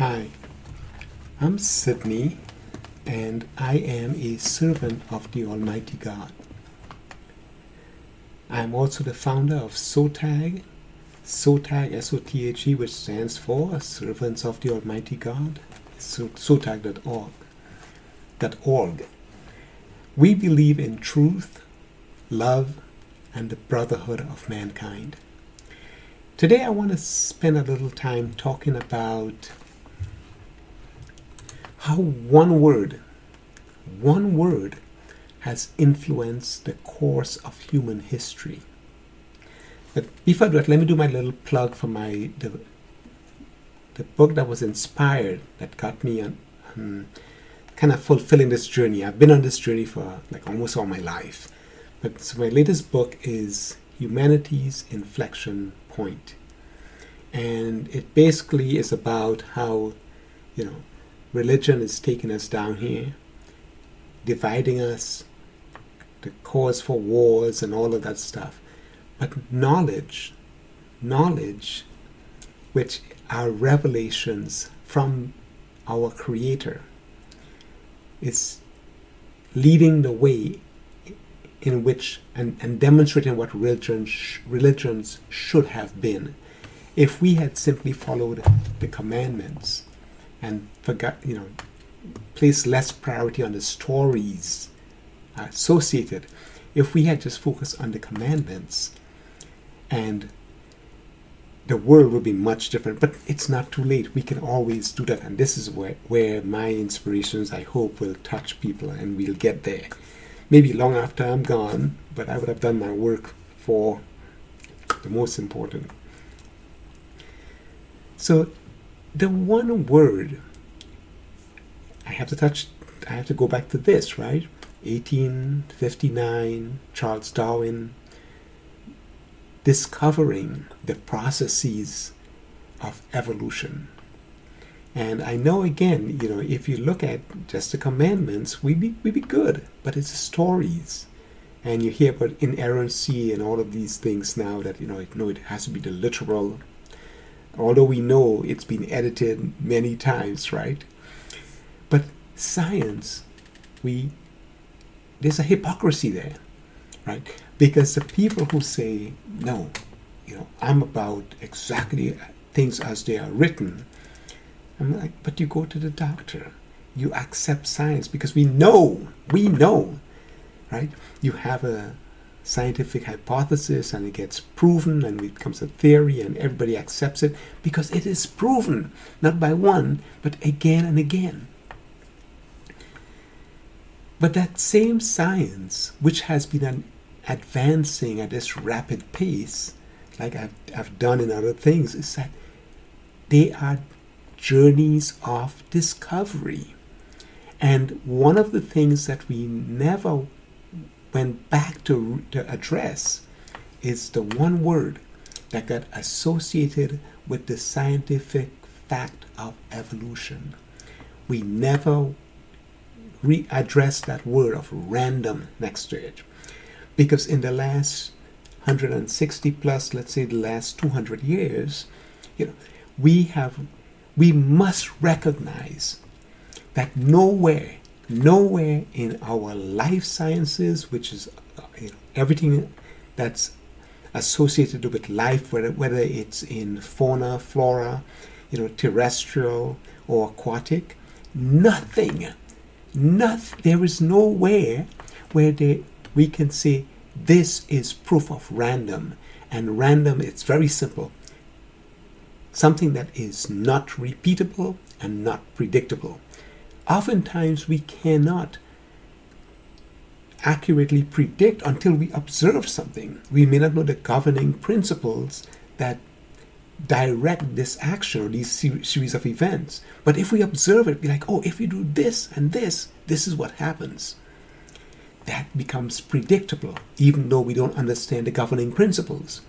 Hi, I'm Sydney, and I am a servant of the Almighty God. I'm also the founder of SOTAG, SOTAG, S-O-T-H-E, which stands for Servants of the Almighty God, SOTAG.org. .org. We believe in truth, love, and the brotherhood of mankind. Today I want to spend a little time talking about how one word, one word has influenced the course of human history. But before that, let me do my little plug for my the, the book that was inspired, that got me on, um, kind of fulfilling this journey. I've been on this journey for like almost all my life. But so my latest book is Humanity's Inflection Point. And it basically is about how, you know, religion is taking us down here, dividing us, the cause for wars and all of that stuff. But knowledge, knowledge, which are revelations from our Creator, is leading the way in which and, and demonstrating what religions, religions should have been. If we had simply followed the commandments, and forgot, you know, place less priority on the stories uh, associated. If we had just focused on the commandments, and the world would be much different. But it's not too late. We can always do that, and this is where where my inspirations, I hope, will touch people, and we'll get there. Maybe long after I'm gone, but I would have done my work for the most important. So the one word I have to touch I have to go back to this, right? 1859, Charles Darwin discovering the processes of evolution. And I know again, you know, if you look at just the commandments, we be we be good, but it's stories. And you hear about inerrancy and all of these things now that you know, it, no, it has to be the literal although we know it's been edited many times, right? But science, we there's a hypocrisy there, right? Because the people who say no, you know, I'm about exactly things as they are written. I'm like, but you go to the doctor, you accept science because we know, we know, right? You have a scientific hypothesis and it gets proven and it becomes a theory and everybody accepts it because it is proven not by one but again and again. But that same science which has been advancing at this rapid pace like I've, I've done in other things is that they are journeys of discovery. And one of the things that we never went back to, to address is the one word that got associated with the scientific fact of evolution. We never readdress that word of random next to it. Because in the last 160 plus, let's say the last 200 years, you know, we have, we must recognize that nowhere nowhere in our life sciences, which is uh, you know, everything that's associated with life, whether, whether it's in fauna, flora, you know, terrestrial or aquatic, nothing, nothing, there is nowhere where they, we can say this is proof of random. And random, it's very simple. Something that is not repeatable and not predictable oftentimes we cannot accurately predict until we observe something. We may not know the governing principles that direct this action or these series of events. But if we observe it, be like, oh, if we do this and this, this is what happens. That becomes predictable, even though we don't understand the governing principles.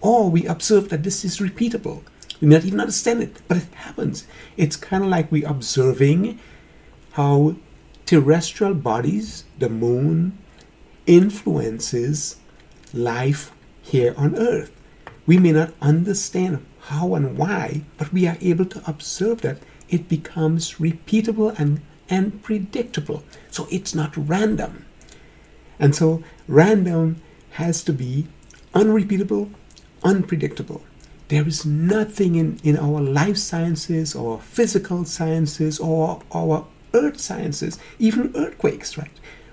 Or we observe that this is repeatable. We may not even understand it, but it happens. It's kind of like we observing how terrestrial bodies, the moon, influences life here on earth. We may not understand how and why, but we are able to observe that it becomes repeatable and, and predictable. So it's not random. And so random has to be unrepeatable, unpredictable. There is nothing in, in our life sciences or physical sciences or our earth sciences, even earthquakes, right?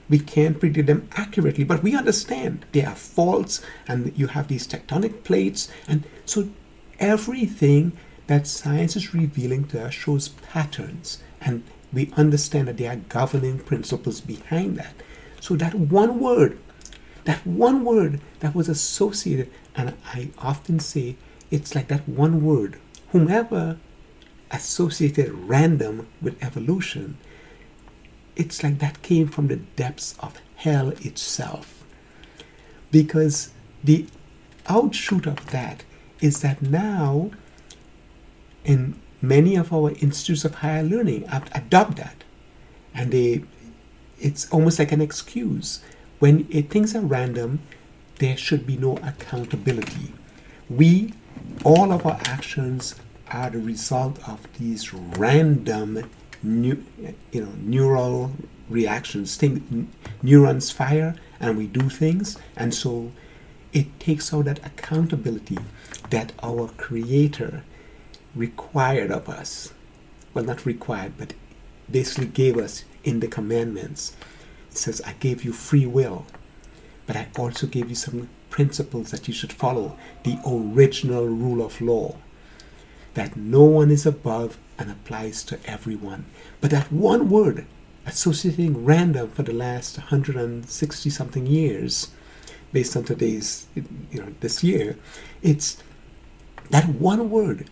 We can't predict them accurately, but we understand they are faults and you have these tectonic plates. And so everything that science is revealing to us shows patterns. And we understand that there are governing principles behind that. So that one word, that one word that was associated, and I often say it's like that one word, whomever associated random with evolution, it's like that came from the depths of hell itself. Because the outshoot of that is that now, in many of our institutes of higher learning, adopt that, and they, it's almost like an excuse. When it, things are random, there should be no accountability. We, all of our actions are the result of these random new, you know, neural reactions. Think, neurons fire and we do things, and so it takes out that accountability that our Creator required of us. Well, not required, but basically gave us in the commandments. It says, I gave you free will, but I also gave you some principles that you should follow. The original rule of law that no one is above and applies to everyone. But that one word, associating random for the last 160 something years, based on today's, you know, this year, it's that one word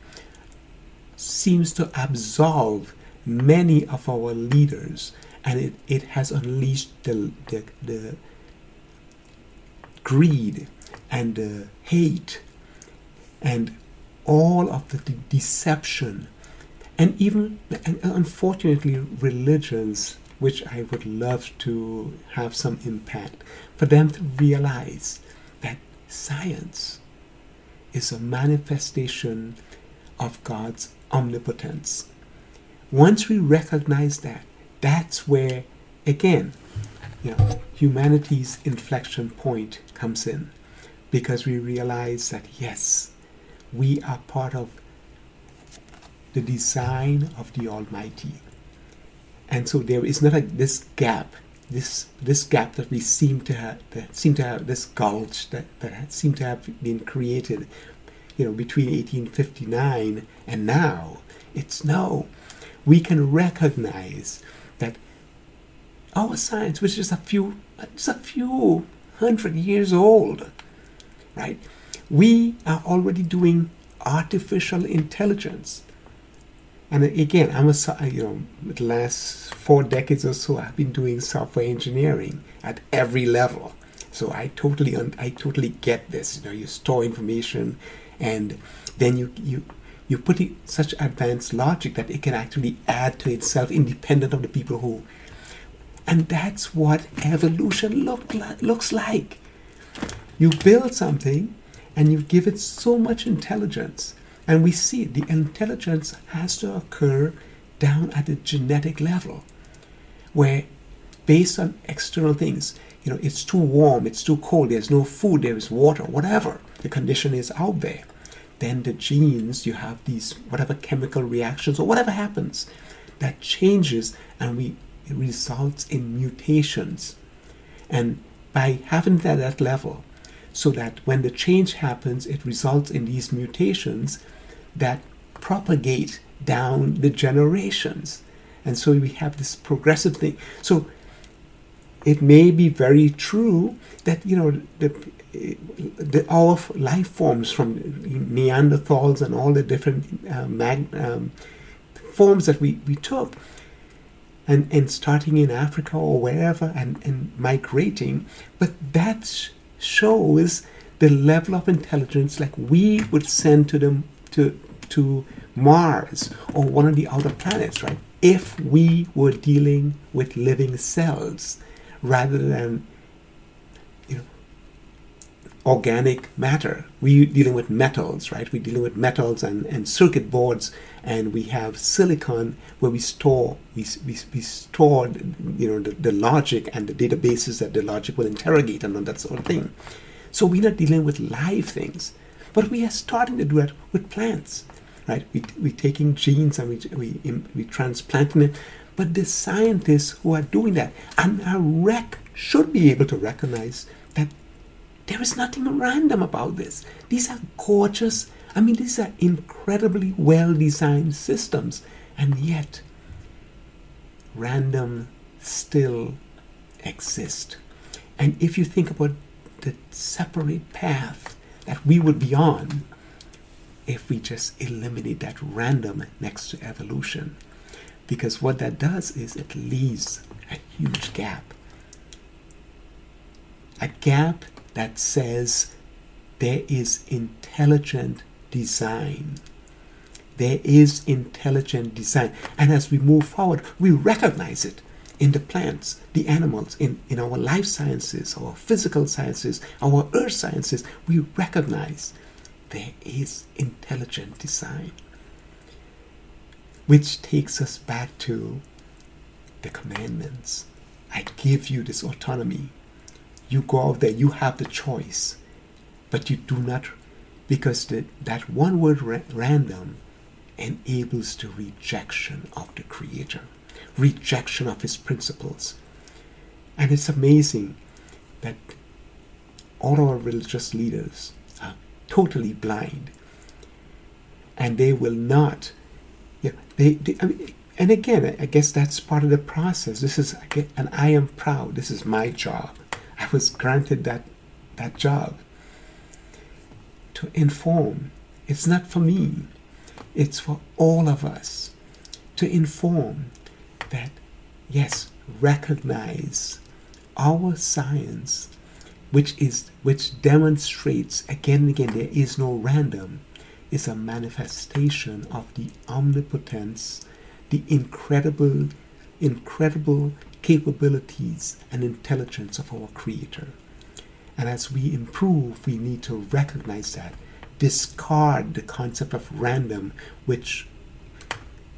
seems to absolve many of our leaders and it, it has unleashed the, the, the greed and the hate and all of the, the deception and even and unfortunately religions which i would love to have some impact for them to realize that science is a manifestation of god's omnipotence. Once we recognize that that's where again you know humanity's inflection point comes in. Because we realize that yes we are part of the design of the Almighty. And so there is not a, this gap, this this gap that we seem to have, that seem to have this gulch that that seem to have been created, you know, between 1859 and now. It's no, we can recognize that our science, which is a few, just a few hundred years old, right? We are already doing artificial intelligence and again, I'm a uh, you know the last four decades or so, I've been doing software engineering at every level. So I totally I totally get this. You know, you store information, and then you you you put such advanced logic that it can actually add to itself, independent of the people who. And that's what evolution look like, looks like. You build something, and you give it so much intelligence and we see the intelligence has to occur down at the genetic level, where based on external things, you know, it's too warm, it's too cold, there's no food, there is water, whatever the condition is out there. Then the genes, you have these whatever chemical reactions or whatever happens that changes and we results in mutations. And by having that at that level, so that when the change happens, it results in these mutations that propagate down the generations. And so we have this progressive thing. So it may be very true that, you know, the, the, our life forms from Neanderthals and all the different uh, mag, um, forms that we, we took, and, and starting in Africa or wherever and, and migrating, but that shows the level of intelligence like we would send to them to to Mars or one of the outer planets, right? If we were dealing with living cells rather than you know organic matter. We're dealing with metals, right? We're dealing with metals and, and circuit boards, and we have silicon where we store we, we, we store you know the, the logic and the databases that the logic will interrogate and all that sort of thing. So we're not dealing with live things, but we are starting to do it with plants, right? We, we're taking genes and we, we, we transplanting it, but the scientists who are doing that and are rec- should be able to recognize that there is nothing random about this. These are gorgeous, I mean, these are incredibly well designed systems, and yet random still exist. And if you think about the separate path that we would be on if we just eliminate that random next to evolution, because what that does is it leaves a huge gap. A gap that says there is intelligent design. There is intelligent design. And as we move forward, we recognize it in the plants, the animals, in, in our life sciences, our physical sciences, our earth sciences. We recognize there is intelligent design. Which takes us back to the commandments. I give you this autonomy you go out there, you have the choice, but you do not, because the, that one word ra- random enables the rejection of the Creator, rejection of His principles. And it's amazing that all our religious leaders totally blind and they will not. Yeah, they, they I mean, and again, I guess that's part of the process. This is, and I am proud. This is my job I was granted that, that job to inform. It's not for me, it's for all of us to inform that, yes, recognize our science, which is which demonstrates again and again there is no random, is a manifestation of the omnipotence, the incredible, incredible capabilities and intelligence of our Creator. And as we improve, we need to recognize that, discard the concept of random, which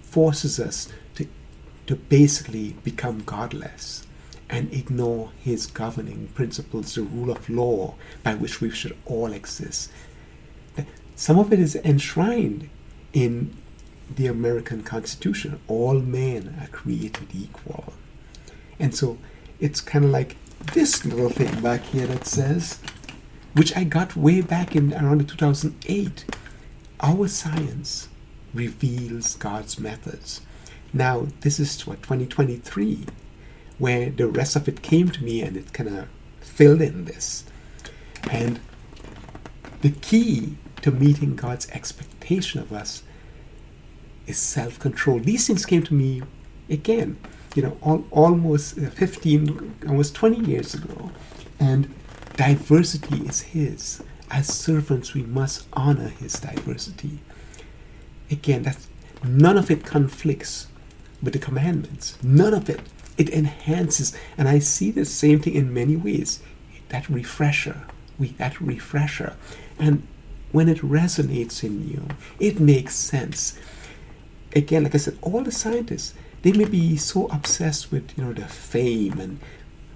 forces us to, to basically become godless and ignore his governing principles, the rule of law by which we should all exist. Some of it is enshrined in the American Constitution. All men are created equal. And so it's kind of like this little thing back here that says, which I got way back in around 2008. Our science reveals God's methods. Now, this is what 2023, where the rest of it came to me and it kind of filled in this. And the key to meeting God's expectation of us is self control. These things came to me again you know, all, almost uh, 15, almost 20 years ago. And diversity is His. As servants, we must honor His diversity. Again, that's, none of it conflicts with the commandments. None of it. It enhances. And I see the same thing in many ways. That refresher. We, that refresher. And when it resonates in you, it makes sense. Again, like I said, all the scientists, they may be so obsessed with you know the fame and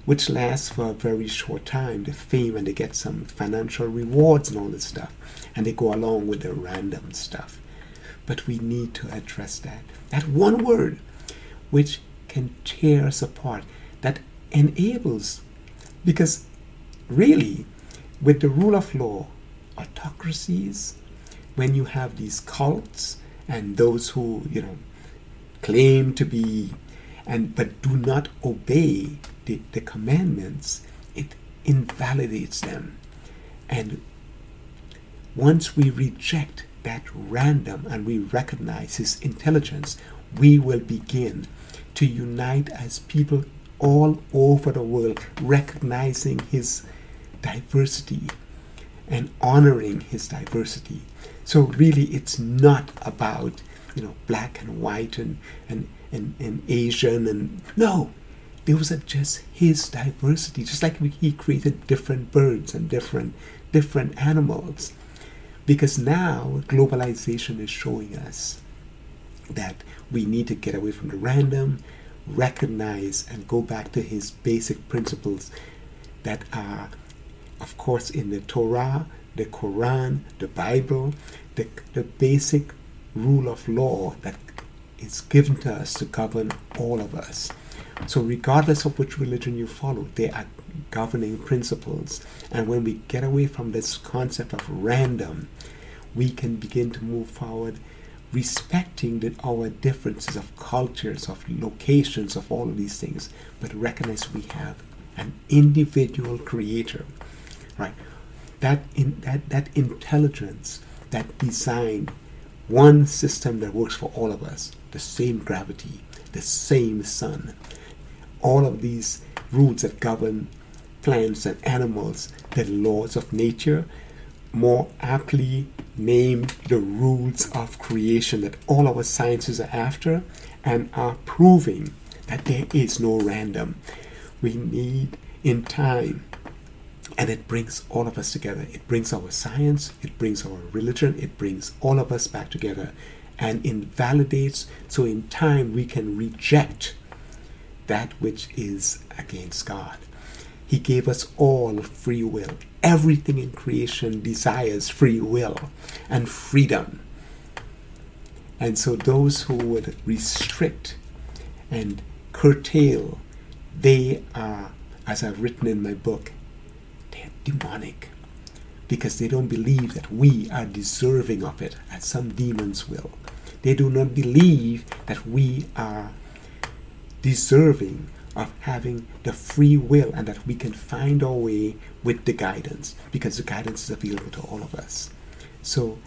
which lasts for a very short time the fame and they get some financial rewards and all this stuff and they go along with the random stuff but we need to address that that one word which can tear us apart that enables because really with the rule of law autocracies when you have these cults and those who you know claim to be and but do not obey the, the commandments, it invalidates them. And once we reject that random and we recognize his intelligence, we will begin to unite as people all over the world, recognizing his diversity and honoring his diversity. So, really, it's not about you know, black and white and, and, and, and Asian and no, those are just his diversity. Just like he created different birds and different different animals. Because now globalization is showing us that we need to get away from the random, recognize and go back to his basic principles that are, of course, in the Torah, the Quran, the Bible, the, the basic rule of law that is given to us to govern all of us. So, regardless of which religion you follow, there are governing principles. And when we get away from this concept of random, we can begin to move forward respecting that our differences of cultures, of locations, of all of these things, but recognize we have an individual creator. Right? That in that that intelligence, that design, one system that works for all of us, the same gravity, the same sun, all of these rules that govern plants and animals, the laws of nature, more aptly name the rules of creation that all our sciences are after and are proving that there is no random. We need in time. And it brings all of us together. It brings our science, it brings our religion, it brings all of us back together and invalidates so in time we can reject that which is against God. He gave us all free will. Everything in creation desires free will and freedom. And so those who would restrict and curtail, they are, as I've written in my book, they're demonic because they don't believe that we are deserving of it as some demons will. They do not believe that we are deserving of having the free will and that we can find our way with the guidance because the guidance is available to all of us. So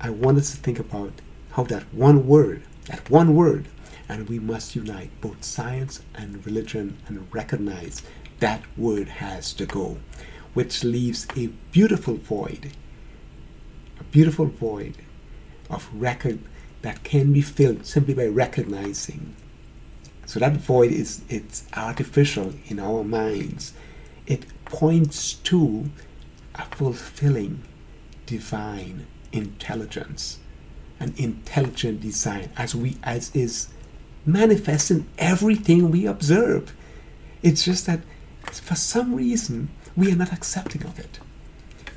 I want us to think about how that one word, that one word, and we must unite both science and religion and recognize that word has to go, which leaves a beautiful void, a beautiful void of record that can be filled simply by recognizing so that void is it's artificial in our minds. It points to a fulfilling divine intelligence, an intelligent design as we as is manifest in everything we observe. It's just that for some reason we are not accepting of it.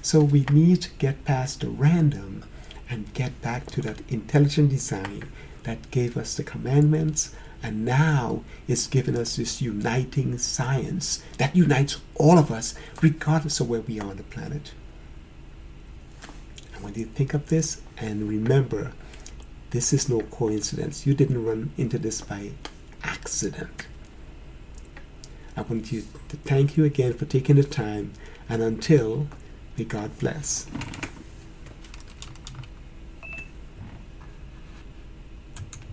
So we need to get past the random and get back to that intelligent design that gave us the commandments and now it's given us this uniting science that unites all of us, regardless of where we are on the planet. And when you think of this and remember, this is no coincidence. You didn't run into this by accident. I want you to thank you again for taking the time, and until, may God bless.